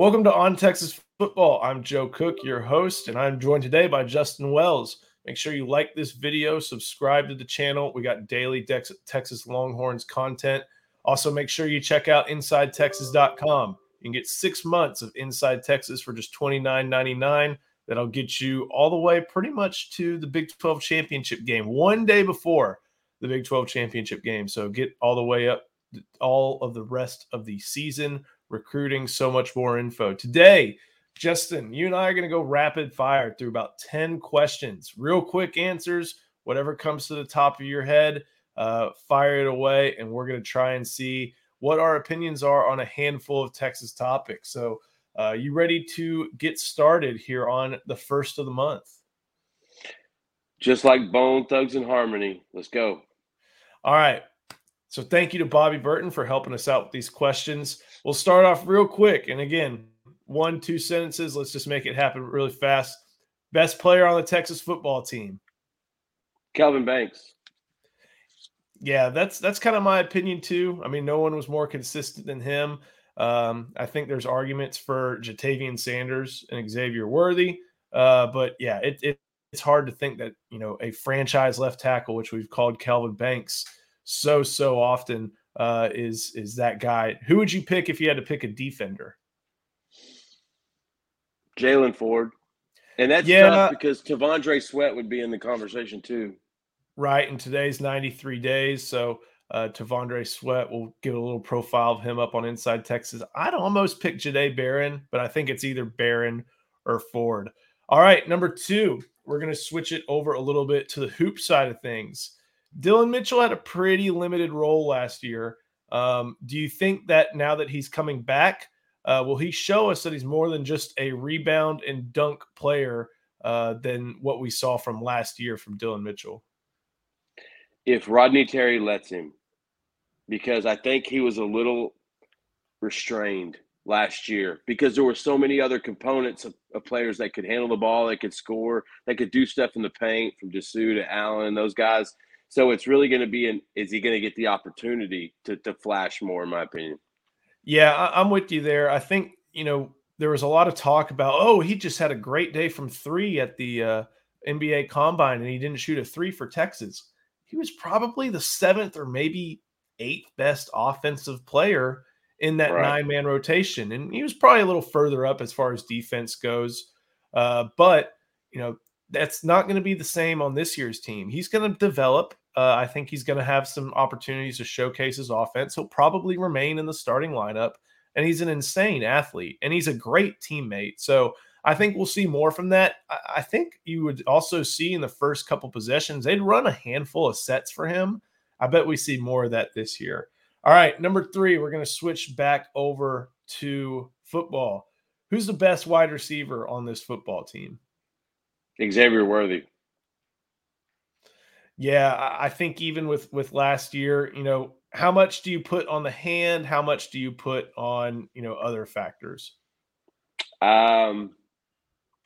Welcome to On Texas Football. I'm Joe Cook, your host, and I'm joined today by Justin Wells. Make sure you like this video, subscribe to the channel. We got daily Dex- Texas Longhorns content. Also, make sure you check out InsideTexas.com. You can get six months of Inside Texas for just $29.99. That'll get you all the way pretty much to the Big 12 championship game, one day before the Big 12 championship game. So get all the way up all of the rest of the season recruiting, so much more info. Today, Justin, you and I are going to go rapid fire through about 10 questions, real quick answers, whatever comes to the top of your head, uh, fire it away, and we're going to try and see what our opinions are on a handful of Texas topics. So, uh, you ready to get started here on the first of the month? Just like Bone Thugs and Harmony. Let's go. All right. So thank you to Bobby Burton for helping us out with these questions. We'll start off real quick. And again, one, two sentences. Let's just make it happen really fast. Best player on the Texas football team. Kelvin Banks. Yeah, that's that's kind of my opinion too. I mean, no one was more consistent than him. Um, I think there's arguments for Ja'Tavion Sanders and Xavier Worthy, uh, but yeah, it, it, it's hard to think that you know a franchise left tackle, which we've called Kelvin Banks, so so often uh, is is that guy. Who would you pick if you had to pick a defender? Jaylan Ford, and that's yeah. tough because T'Vondre Sweat would be in the conversation too. Right, and today's 93 days, so uh, T'Vondre Sweat. We'll give a little profile of him up on Inside Texas. I'd almost pick Jahdae Barron, but I think it's either Barron or Ford. All right, number two, we're going to switch it over a little bit to the hoop side of things. Dillon Mitchell had a pretty limited role last year. Um, do you think that now that he's coming back, uh, will he show us that he's more than just a rebound and dunk player uh, than what we saw from last year from Dillon Mitchell? If Rodney Terry lets him, because I think he was a little restrained last year because there were so many other components of, of, players that could handle the ball, that could score, that could do stuff in the paint from Disu to Allen, those guys – so it's really going to be an is he going to get the opportunity to to flash more, in my opinion? Yeah, I, I'm with you there. I think you know there was a lot of talk about oh he just had a great day from three at the uh, NBA Combine and he didn't shoot a three for Texas. He was probably the seventh or maybe eighth best offensive player in that right. nine man rotation, and he was probably a little further up as far as defense goes. Uh, but you know that's not going to be the same on this year's team. He's going to develop. Uh, I think he's going to have some opportunities to showcase his offense. He'll probably remain in the starting lineup, and he's an insane athlete, and he's a great teammate. So I think we'll see more from that. I, I think you would also see in the first couple possessions, they'd run a handful of sets for him. I bet we see more of that this year. All right, number three, we're going to switch back over to football. Who's the best wide receiver on this football team? Xavier Worthy. Yeah, I think even with with last year, you know, how much do you put on the hand? How much do you put on, you know, other factors? Um,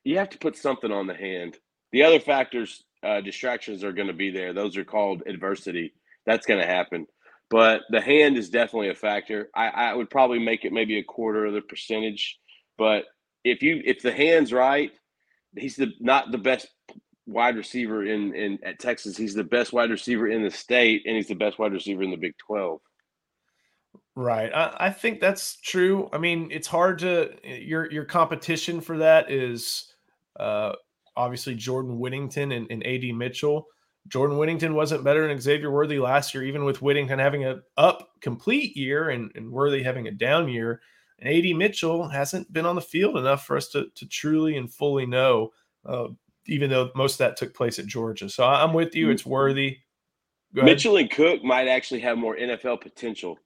you have to put something on the hand. The other factors, uh, distractions are going to be there. Those are called adversity. That's going to happen. But the hand is definitely a factor. I, I would probably make it maybe a quarter of the percentage. But if you if the hand's right, he's the not the best wide receiver in in at Texas. He's the best wide receiver in the state, and he's the best wide receiver in the Big Twelve. Right. I, I think that's true. I mean, it's hard to your your competition for that is uh, obviously Jordan Whittington and, and AD Mitchell. Jordan Whittington wasn't better than Xavier Worthy last year, even with Whittington having a up complete year and, and Worthy having a down year. And AD Mitchell hasn't been on the field enough for us to, to truly and fully know uh, even though most of that took place at Georgia. So I'm with you. It's mm-hmm. worthy. Mitchell and Cook might actually have more NFL potential.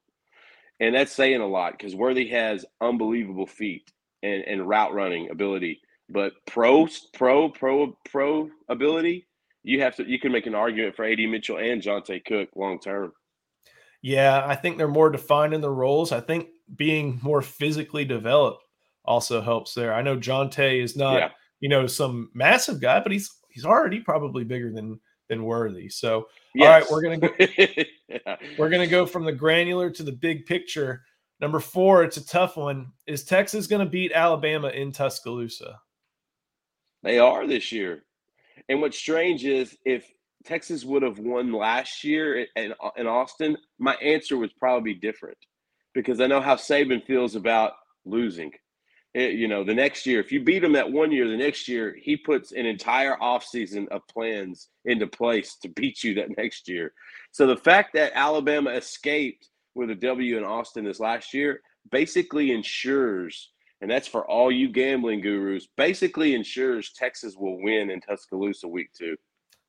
And that's saying a lot because Worthy has unbelievable feet and, and route running ability. But pro, pro, pro, pro ability, you have to you can make an argument for AD Mitchell and Johntay Cook long term. Yeah, I think they're more defined in the roles. I think being more physically developed also helps there. I know Johntay is not yeah you know, some massive guy, but he's he's already probably bigger than than Worthy. So, yes. all right, we're gonna go, yeah. we're gonna go from the granular to the big picture. Number four, it's a tough one. Is Texas going to beat Alabama in Tuscaloosa? They are this year. And what's strange is if Texas would have won last year in, in Austin, my answer would probably be different because I know how Saban feels about losing. It, you know, the next year, if you beat him that one year, the next year, he puts an entire offseason of plans into place to beat you that next year. So the fact that Alabama escaped with a W in Austin this last year basically ensures, and that's for all you gambling gurus, basically ensures Texas will win in Tuscaloosa week two.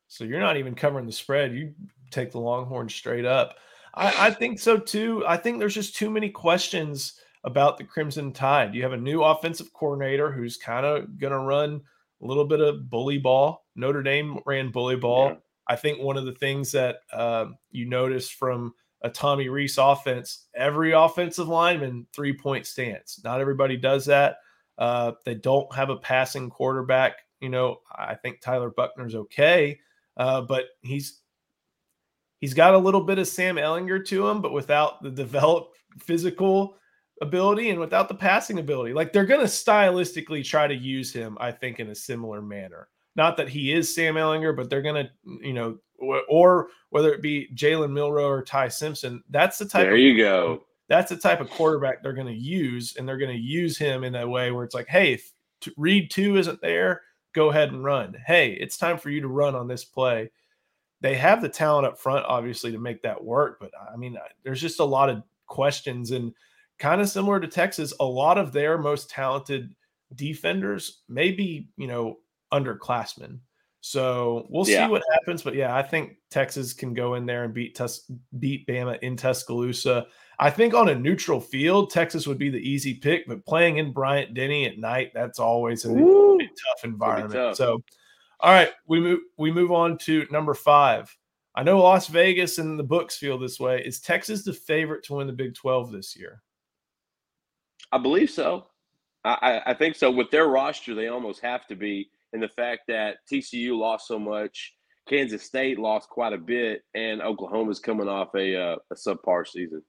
So you're not even covering the spread. You take the Longhorns straight up. I, I think so too. I think there's just too many questions about the Crimson Tide. You have a new offensive coordinator who's kind of going to run a little bit of bully ball. Notre Dame ran bully ball. Yeah. I think one of the things that uh, you notice from a Tommy Rees offense, every offensive lineman three point stance. Not everybody does that. Uh, they don't have a passing quarterback. You know, I think Tyler Buchner's okay, uh, but he's he's got a little bit of Sam Ehlinger to him, but without the developed physical ability and without the passing ability. Like they're going to stylistically try to use him, I think, in a similar manner. Not that he is Sam Ehlinger, but they're going to, you know, or, whether it be Jalen Milroe or Ty Simpson, that's the type. There of, you go. That's the type of quarterback they're going to use, and they're going to use him in a way where it's like, hey, if Reed two isn't there, go ahead and run. Hey, it's time for you to run on this play. They have the talent up front, obviously, to make that work. But I mean, there's just a lot of questions and kind of similar to Texas, a lot of their most talented defenders may be, you know, underclassmen. So we'll yeah. see what happens. But yeah, I think Texas can go in there and beat Tus- beat Bama in Tuscaloosa. I think on a neutral field, Texas would be the easy pick, but playing in Bryant Denny at night, that's always a, a tough environment. Tough. So all right, we move we move on to number five. I know Las Vegas and the books feel this way. Is Texas the favorite to win the Big 12 this year? I believe so. I, I think so. With their roster, they almost have to be. And the fact that TCU lost so much, Kansas State lost quite a bit, and Oklahoma's coming off a, uh, a subpar season.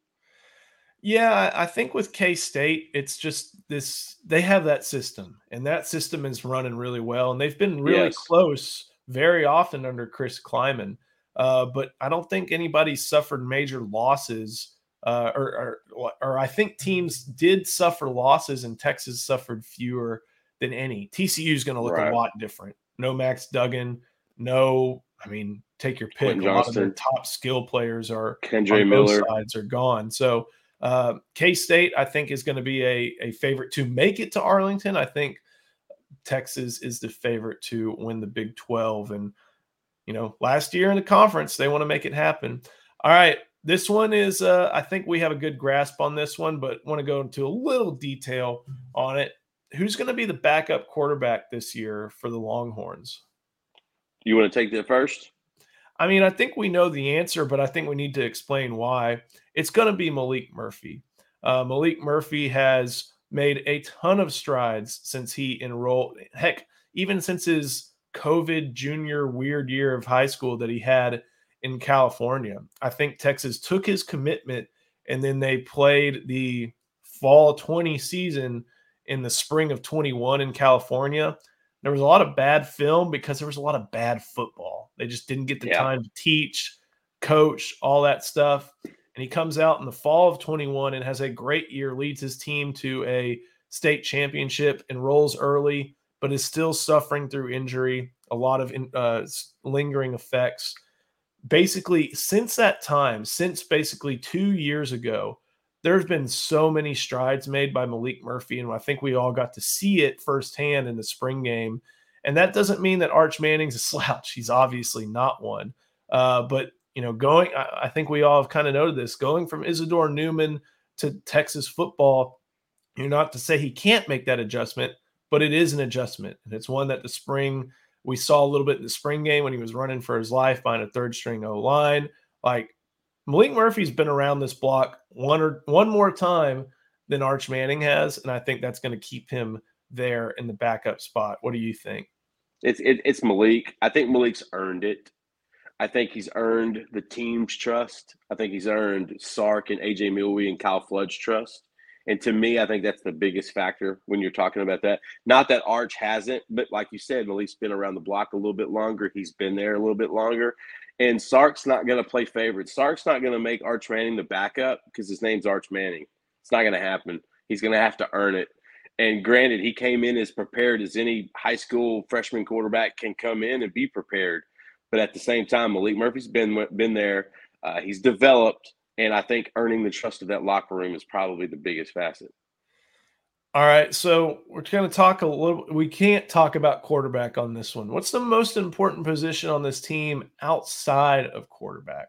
Yeah, I think with K State, it's just this they have that system, and that system is running really well, and they've been really yes. close very often under Chris Klieman. Uh, but I don't think anybody suffered major losses uh, or, or, or I think teams did suffer losses, and Texas suffered fewer than any. TCU is going to look right. a lot different. No Max Duggan. No, I mean, take your pick. Quentin a lot of their top skill players are Kendre Miller sides are gone. So uh, K State, I think, is going to be a a favorite to make it to Arlington. I think Texas is the favorite to win the Big Twelve, and you know, last year in the conference, they want to make it happen. All right, this one is, uh, I think we have a good grasp on this one, but want to go into a little detail on it. Who's going to be the backup quarterback this year for the Longhorns? You want to take that first? I mean, I think we know the answer, but I think we need to explain why. It's going to be Maalik Murphy. Uh, Maalik Murphy has made a ton of strides since he enrolled. Heck, even since his COVID junior weird year of high school that he had in California. I think Texas took his commitment and then they played the fall 20 season in the spring of 21 in California. There was a lot of bad film because there was a lot of bad football. They just didn't get the yeah. time to teach, coach, all that stuff. And he comes out in the fall of 21 and has a great year, leads his team to a state championship, enrolls early, but is still suffering through injury, a lot of uh, lingering effects basically since that time, since basically two years ago, there's been so many strides made by Maalik Murphy, and I think we all got to see it firsthand in the spring game. And that doesn't mean that Arch Manning's a slouch. He's obviously not one. Uh, but you know, going, I, I think we all have kind of noted this. Going from Isidore Newman to Texas football, you're not to say he can't make that adjustment, but it is an adjustment, and it's one that the spring we saw a little bit in the spring game when he was running for his life behind a third string O line. Like Maalik Murphy's been around this block one or one more time than Arch Manning has, and I think that's going to keep him there in the backup spot. What do you think? It's it, it's Maalik. I think Maalik's earned it. I think he's earned the team's trust. I think he's earned Sark and AJ Milwee and Kyle Flood's trust. And to me, I think that's the biggest factor when you're talking about that. Not that Arch hasn't, but like you said, Maalik's been around the block a little bit longer. He's been there a little bit longer. And Sark's not going to play favorite. Sark's not going to make Arch Manning the backup because his name's Arch Manning. It's not going to happen. He's going to have to earn it. And granted, he came in as prepared as any high school freshman quarterback can come in and be prepared. But at the same time, Maalik Murphy's been been there. Uh, he's developed, and I think earning the trust of that locker room is probably the biggest facet. All right, so we're going to talk a little. We can't talk about quarterback on this one. What's the most important position on this team outside of quarterback?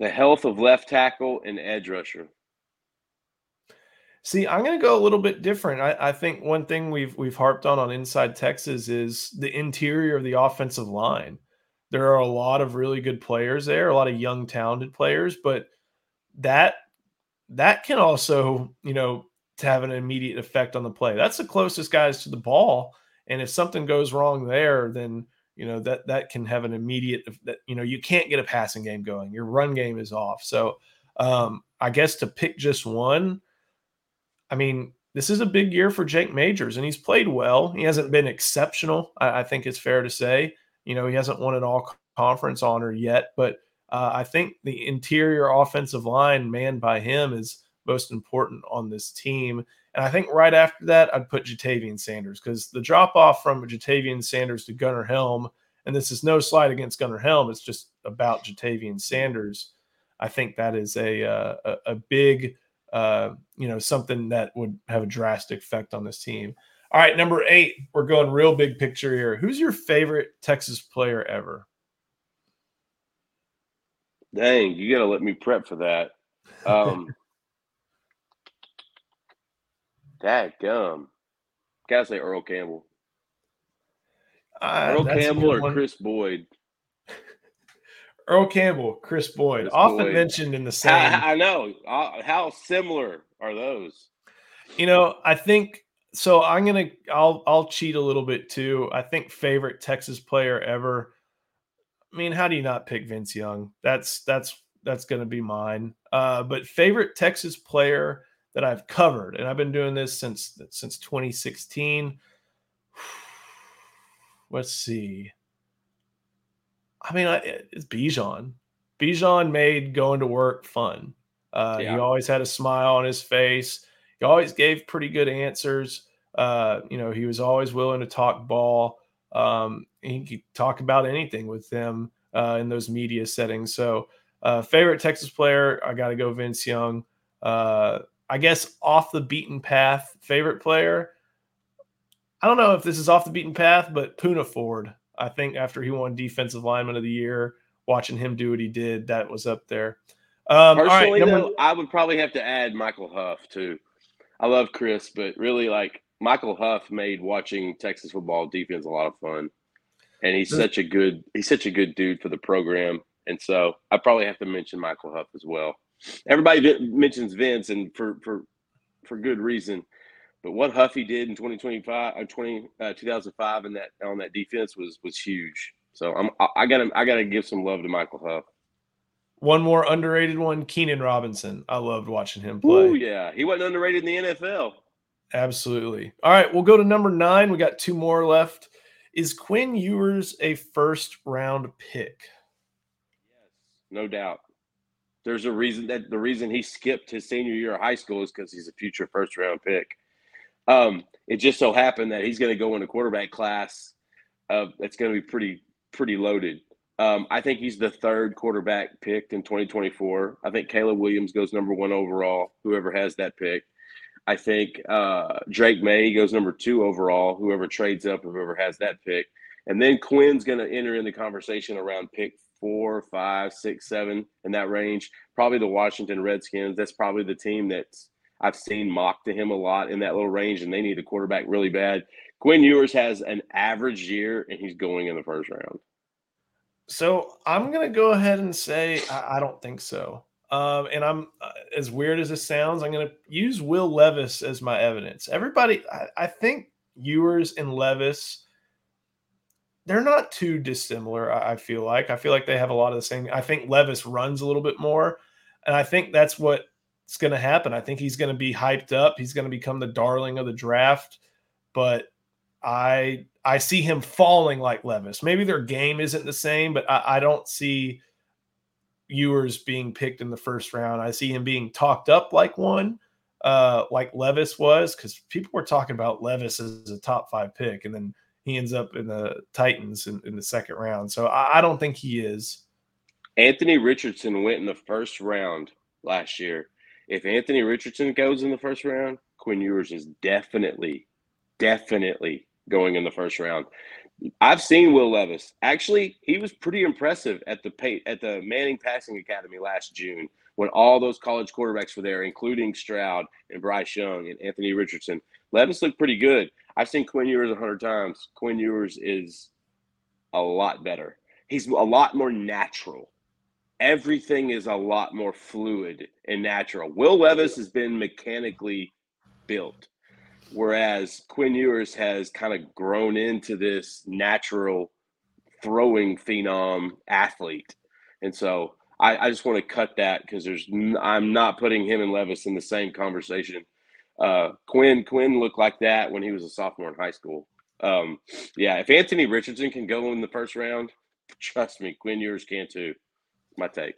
The health of left tackle and edge rusher. See, I'm going to go a little bit different. I, I, think one thing we've we've harped on on Inside Texas is the interior of the offensive line. There are a lot of really good players there, a lot of young, talented players, but that that can also, you know, have an immediate effect on the play. That's the closest guys to the ball, and if something goes wrong there, then you know that that can have an immediate that you know you can't get a passing game going. Your run game is off. So um i guess to pick just one i mean this is a big year for jake majors and he's played well. He hasn't been exceptional i, I think it's fair to say. You know he hasn't won an all conference honor yet but uh, i think the interior offensive line manned by him is most important on this team and I think right after that, I'd put Ja'Tavion Sanders because the drop off from Ja'Tavion Sanders to Gunnar Helm, and this is no slide against Gunnar Helm, it's just about Ja'Tavion Sanders. I think that is a uh, a, a big, uh, you know, something that would have a drastic effect on this team. All right, number eight, we're going real big picture here. Who's your favorite Texas player ever? Dang, you got to let me prep for that. Um, That gum. Gotta say Earl Campbell. Uh, Earl Campbell or one. Kris Boyd. Earl Campbell, Kris Boyd, Kris often Boyd. mentioned in the same. I, I know. How similar are those? You know, I think so. I'm gonna. I'll. I'll cheat a little bit too. I think favorite Texas player ever. I mean, how do you not pick Vince Young? That's that's that's gonna be mine. Uh, but favorite Texas player that I've covered, and I've been doing this since since 2016. Let's see. I mean, it's Bijan. Bijan made going to work fun. Uh, yeah. He always had a smile on his face. He always gave pretty good answers. Uh, you know, he was always willing to talk ball. Um, he could talk about anything with them uh, in those media settings. So, uh, favorite Texas player, I got to go Vince Young. I guess off the beaten path favorite player. I don't know if this is off the beaten path, but Poona Ford. I think after he won Defensive Lineman of the Year, watching him do what he did, that was up there. Um, Personally, right, though, I would probably have to add Michael Huff too. I love Chris, but really, like Michael Huff made watching Texas football defense a lot of fun, and he's such a good he's such a good dude for the program. And so I probably have to mention Michael Huff as well everybody mentions Vince, and for for for good reason. But what Huffy did in 2025 or uh, 20, uh, 2005 in that on that defense was was huge. So I'm I got to I got to give some love to Michael Huff. One more underrated one, Keenan Robinson. I loved watching him play. Oh yeah, he wasn't underrated in the NFL. Absolutely. All right, we'll go to number nine. We got two more left. Is Quinn Ewers a first round pick? Yes, no doubt. There's a reason that the reason he skipped his senior year of high school is because he's a future first round pick. Um, it just so happened that he's going to go in a quarterback class uh, that's going to be pretty pretty loaded. Um, I think he's the third quarterback picked in 2024. I think Caleb Williams goes number one overall. Whoever has that pick. I think uh, Drake Maye goes number two overall. Whoever trades up, whoever has that pick, and then Quinn's going to enter in the conversation around pick four, five, six, seven in that range. Probably the Washington Redskins. That's probably the team that's I've seen mocked to him a lot in that little range, and they need a quarterback really bad. Quinn Ewers has an average year, and he's going in the first round. So I'm gonna go ahead and say I, I don't think so. Um, and I'm uh, as weird as this sounds, I'm gonna use Will Levis as my evidence. Everybody, I, I think Ewers and Levis they're not too dissimilar. I feel like I feel like they have a lot of the same. I think Levis runs a little bit more, and I think that's what's going to happen. I think he's going to be hyped up. He's going to become the darling of the draft, but I I see him falling like Levis. Maybe their game isn't the same, but I, I don't see Ewers being picked in the first round. I see him being talked up like one, uh, like Levis was, because people were talking about Levis as a top five pick, and then he ends up in the Titans in, in the second round. So I, I, don't think he is. Anthony Richardson went in the first round last year. If Anthony Richardson goes in the first round, Quinn Ewers is definitely, definitely going in the first round. I've seen Will Levis. Actually, he was pretty impressive at the at the Manning Passing Academy last June when all those college quarterbacks were there, including Stroud and Bryce Young and Anthony Richardson. Levis looked pretty good. I've seen Quinn Ewers a hundred times. Quinn Ewers is a lot better. He's a lot more natural. Everything is a lot more fluid and natural. Will Levis has been mechanically built, whereas Quinn Ewers has kind of grown into this natural throwing phenom athlete. And so I, I just want to cut that because there's I'm not putting him and Levis in the same conversation uh, Quinn Quinn looked like that when he was a sophomore in high school. Um, yeah, if Anthony Richardson can go in the first round, trust me, Quinn Ewers can too. My take.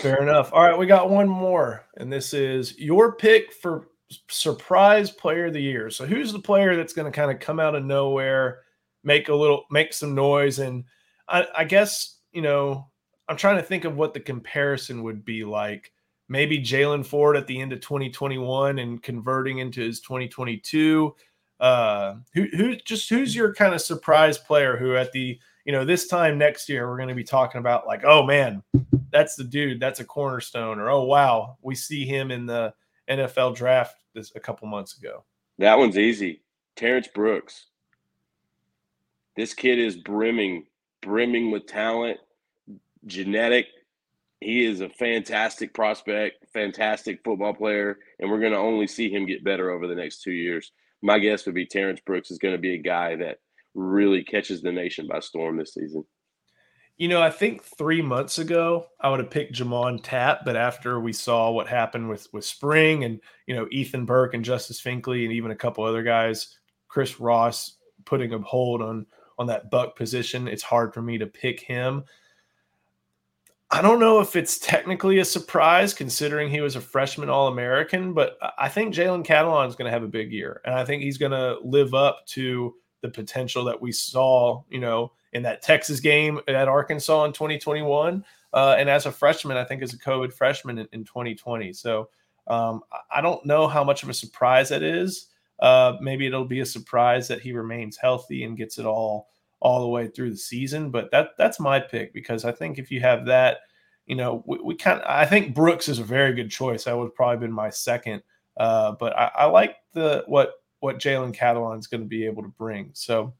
Fair enough. All right, we got one more, and this is your pick for surprise player of the year. So, who's the player that's going to kind of come out of nowhere, make a little, make some noise, and I, I guess you know, I'm trying to think of what the comparison would be like maybe Jaylan Ford at the end of 2021 and converting into his 2022. Uh, who who just who's your kind of surprise player who at the you know this time next year we're going to be talking about like oh man that's the dude that's a cornerstone or oh wow we see him in the NFL draft this a couple months ago. That one's easy. Terrence Brooks. This kid is brimming, brimming with talent, genetic he is a fantastic prospect, fantastic football player, and we're going to only see him get better over the next two years. My guess would be Terrence Brooks is going to be a guy that really catches the nation by storm this season. You know, I think three months ago I would have picked J'Mond Tapp, but after we saw what happened with with Spring and you know Ethan Burke and Justice Finkley and even a couple other guys, Chris Ross putting a hold on on that buck position, it's hard for me to pick him. I don't know if it's technically a surprise considering he was a freshman All American, but I think Jalen Catalon is going to have a big year. And I think he's going to live up to the potential that we saw, you know, in that Texas game at Arkansas in 2021. Uh, and as a freshman, I think as a COVID freshman in, in 2020. So um, I don't know how much of a surprise that is. Uh, maybe it'll be a surprise that he remains healthy and gets it all all the way through the season. But that that's my pick because I think if you have that, you know, we, we kind of I think Brooks is a very good choice. That would probably been my second. Uh, but I, I, like the what what Jalen Catalon is going to be able to bring. So,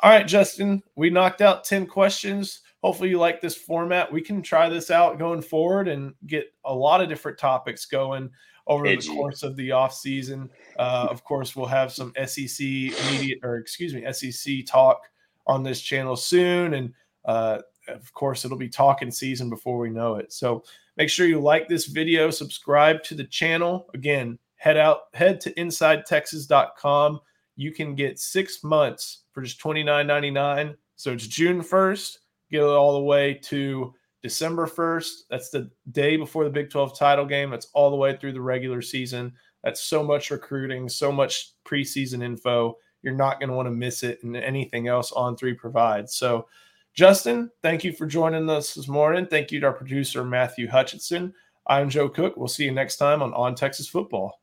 all right, Justin, we knocked out ten questions. Hopefully, you like this format. We can try this out going forward and get a lot of different topics going over Edgy. the course of the off season. Uh, of course, we'll have some SEC media or excuse me SEC talk on this channel soon. And uh, of course, it'll be talking season before we know it. So make sure you like this video, subscribe to the channel. Again, head out, head to insidetexas.com. You can get six months for just $29.99. So it's June 1st, get it all the way to December 1st. That's the day before the Big 12 title game. That's all the way through the regular season. That's so much recruiting, so much preseason info. You're not going to want to miss it and anything else On Three provides. So, Justin, thank you for joining us this morning. Thank you to our producer, Matthew Hutchinson. I'm Joe Cook. We'll see you next time on On Texas Football.